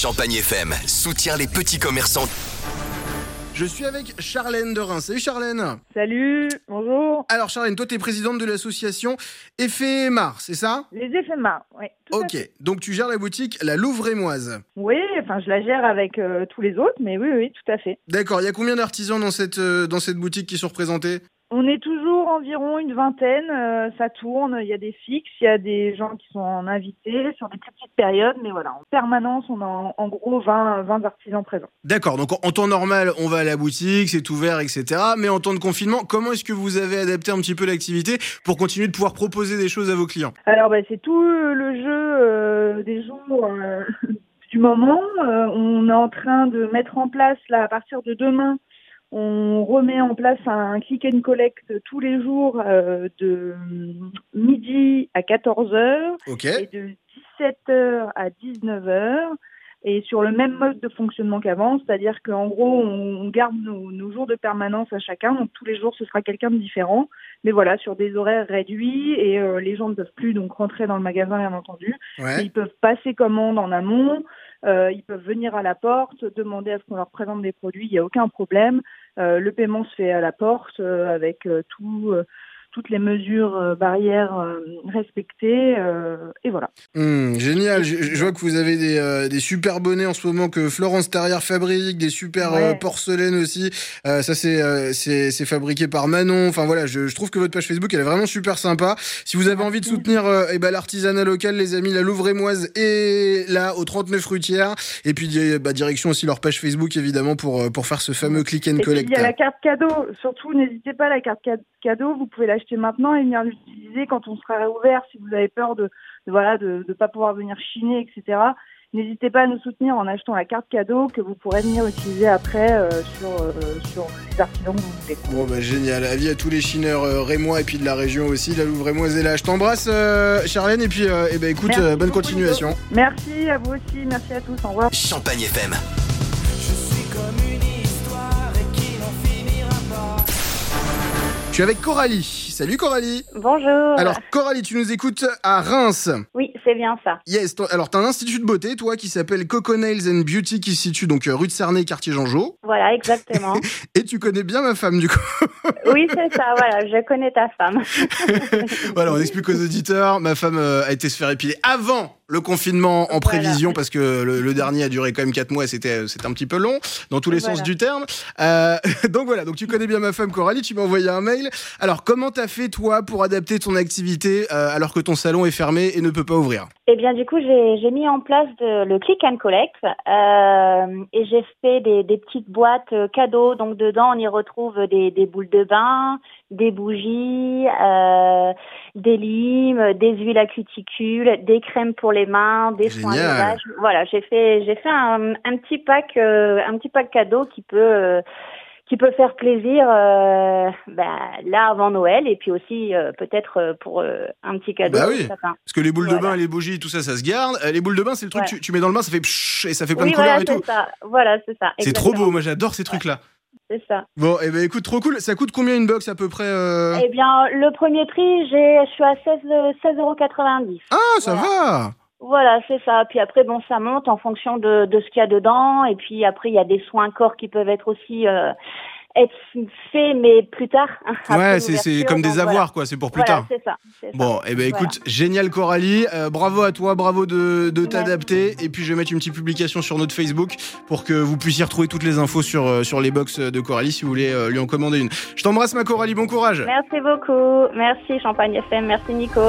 Champagne FM soutient les petits commerçants. Je suis avec Charlène de Reims. Salut Charlène Salut, bonjour. Alors Charlène, toi tu es présidente de l'association Éphémère, c'est ça? Les éphémères, oui. tout à Ok, fait. donc tu gères la boutique La Louvre-et-Moise. Oui, enfin je la gère avec euh, tous les autres, mais oui, oui, tout à fait. D'accord, il y a combien d'artisans dans cette, euh, dans cette boutique qui sont représentés? On est toujours environ une vingtaine, euh, ça tourne, il y a des fixes, il y a des gens qui sont en invité sur des plus petites périodes, mais voilà, en permanence, on a en, en gros 20, 20 artisans présents. D'accord, donc en, temps normal, on va à la boutique, c'est ouvert, etc. Mais en temps de confinement, comment est-ce que vous avez adapté un petit peu l'activité pour continuer de pouvoir proposer des choses à vos clients? Alors, bah, c'est tout le jeu euh, des jours euh, du moment. On est en train de mettre en place, là, à partir de demain, on remet en place un click and collect tous les jours euh, de midi à 14h Ok, et de 17h à 19h. Et sur le même mode de fonctionnement qu'avant, c'est-à-dire qu'en gros, on garde nos, nos jours de permanence à chacun, donc tous les jours, ce sera quelqu'un de différent, mais voilà, sur des horaires réduits, et euh, les gens ne peuvent plus donc rentrer dans le magasin, bien entendu, ouais. ils peuvent passer commande en amont, ils peuvent venir à la porte, demander à ce qu'on leur présente des produits, il n'y a aucun problème. Euh, le paiement se fait à la porte euh, avec euh, tout, euh, toutes les mesures euh, barrières euh, respectées, euh, et voilà. Hmm, génial, je, je vois que vous avez des, des super bonnets en ce moment que Florence Tarrière fabrique, des super Ouais. porcelaines aussi. Ça c'est c'est fabriqué par Manon. Enfin voilà, je, je trouve que votre page Facebook elle est vraiment super sympa. Si vous avez envie de soutenir eh ben, l'artisanat local, les amis, la Louvre-et-Moise est là au 39 Rutière. Et puis bah, direction aussi leur page Facebook évidemment pour pour faire ce fameux click and Et collect. il y a la carte cadeau. Surtout, n'hésitez pas, la carte ca- cadeau, vous pouvez l'acheter maintenant et venir l'utiliser quand on sera réouvert. Si vous avez peur de, de voilà de ne pas pouvoir venir chiner, etc. N'hésitez pas à nous soutenir en achetant la carte cadeau que vous pourrez venir utiliser après euh, sur euh, sur les artisans que vous voulez. Bon bah génial, avis à tous les chineurs euh, rémois et puis de la région aussi, la Louvre-et-Moise est là. Je t'embrasse euh, Charlène et puis euh, eh ben écoute, Merci euh, bonne continuation. Merci à vous aussi, merci à tous, au revoir. Champagne FM. Je suis avec Coralie. Salut Coralie. Bonjour. Alors Coralie, tu nous écoutes à Reims. Oui, c'est bien ça. Yes. Alors t'as un institut de beauté, toi, qui s'appelle Coco Nails and Beauty, qui se situe donc euh, rue de Cernay, quartier Jean-Jo. Voilà, exactement. Et tu connais bien ma femme, du coup. oui, c'est ça. Voilà, je connais ta femme. voilà, on explique aux auditeurs. Ma femme euh, a été se faire épiler avant le confinement en Voilà. prévision parce que le, le dernier a duré quand même 4 mois et c'était un petit peu long dans tous les Voilà. sens du terme. Euh, donc voilà, donc tu connais bien ma femme Coralie, tu m'as envoyé un mail. Alors comment t'as fait toi pour adapter ton activité euh, alors que ton salon est fermé et ne peut pas ouvrir? Eh bien, du coup, j'ai j'ai mis en place de- le click and collect euh, et j'ai fait des, des petites boîtes euh, cadeaux. Donc, dedans, on y retrouve des, des boules de bain, des bougies, euh, des limes, des huiles à cuticule, des crèmes pour les mains, des soins de Génial. visage. Voilà, j'ai fait j'ai fait un, un petit pack euh, un petit pack cadeau qui peut euh, qui peut faire plaisir euh, ben, là avant Noël et puis aussi euh, peut-être euh, pour euh, un petit cadeau Bah oui. Parce que les boules de Voilà. bain, les bougies, tout ça, ça se garde. Les boules de bain, c'est le truc Ouais. tu, tu mets dans le bain, ça fait pshhh et ça fait plein Oui, de couleurs voilà, et tout. ça. Voilà, c'est ça. C'est trop beau, moi j'adore ces trucs-là. C'est ça. Bon, et ben écoute, trop cool. Ça coûte combien une box à peu près Eh bien, le premier prix, je suis à 16, euh, 16,90 euros. Ah, ça va Voilà, c'est ça. Puis après, bon, ça monte en fonction de, de ce qu'il y a dedans. Et puis après, il y a des soins corps qui peuvent être aussi euh, être faits, mais plus tard. après Ouais, c'est comme des voilà. avoirs, quoi, c'est pour plus Voilà, tard. c'est ça. Bon, et ben écoute, génial Coralie, Euh, bravo à toi, bravo de, de t'adapter. Et puis je vais mettre une petite publication sur notre Facebook pour que vous puissiez retrouver toutes les infos sur, euh, sur les box de Coralie si vous voulez euh, lui en commander une. Je t'embrasse ma Coralie, bon courage Merci beaucoup. Merci Champagne FM. Merci Nico.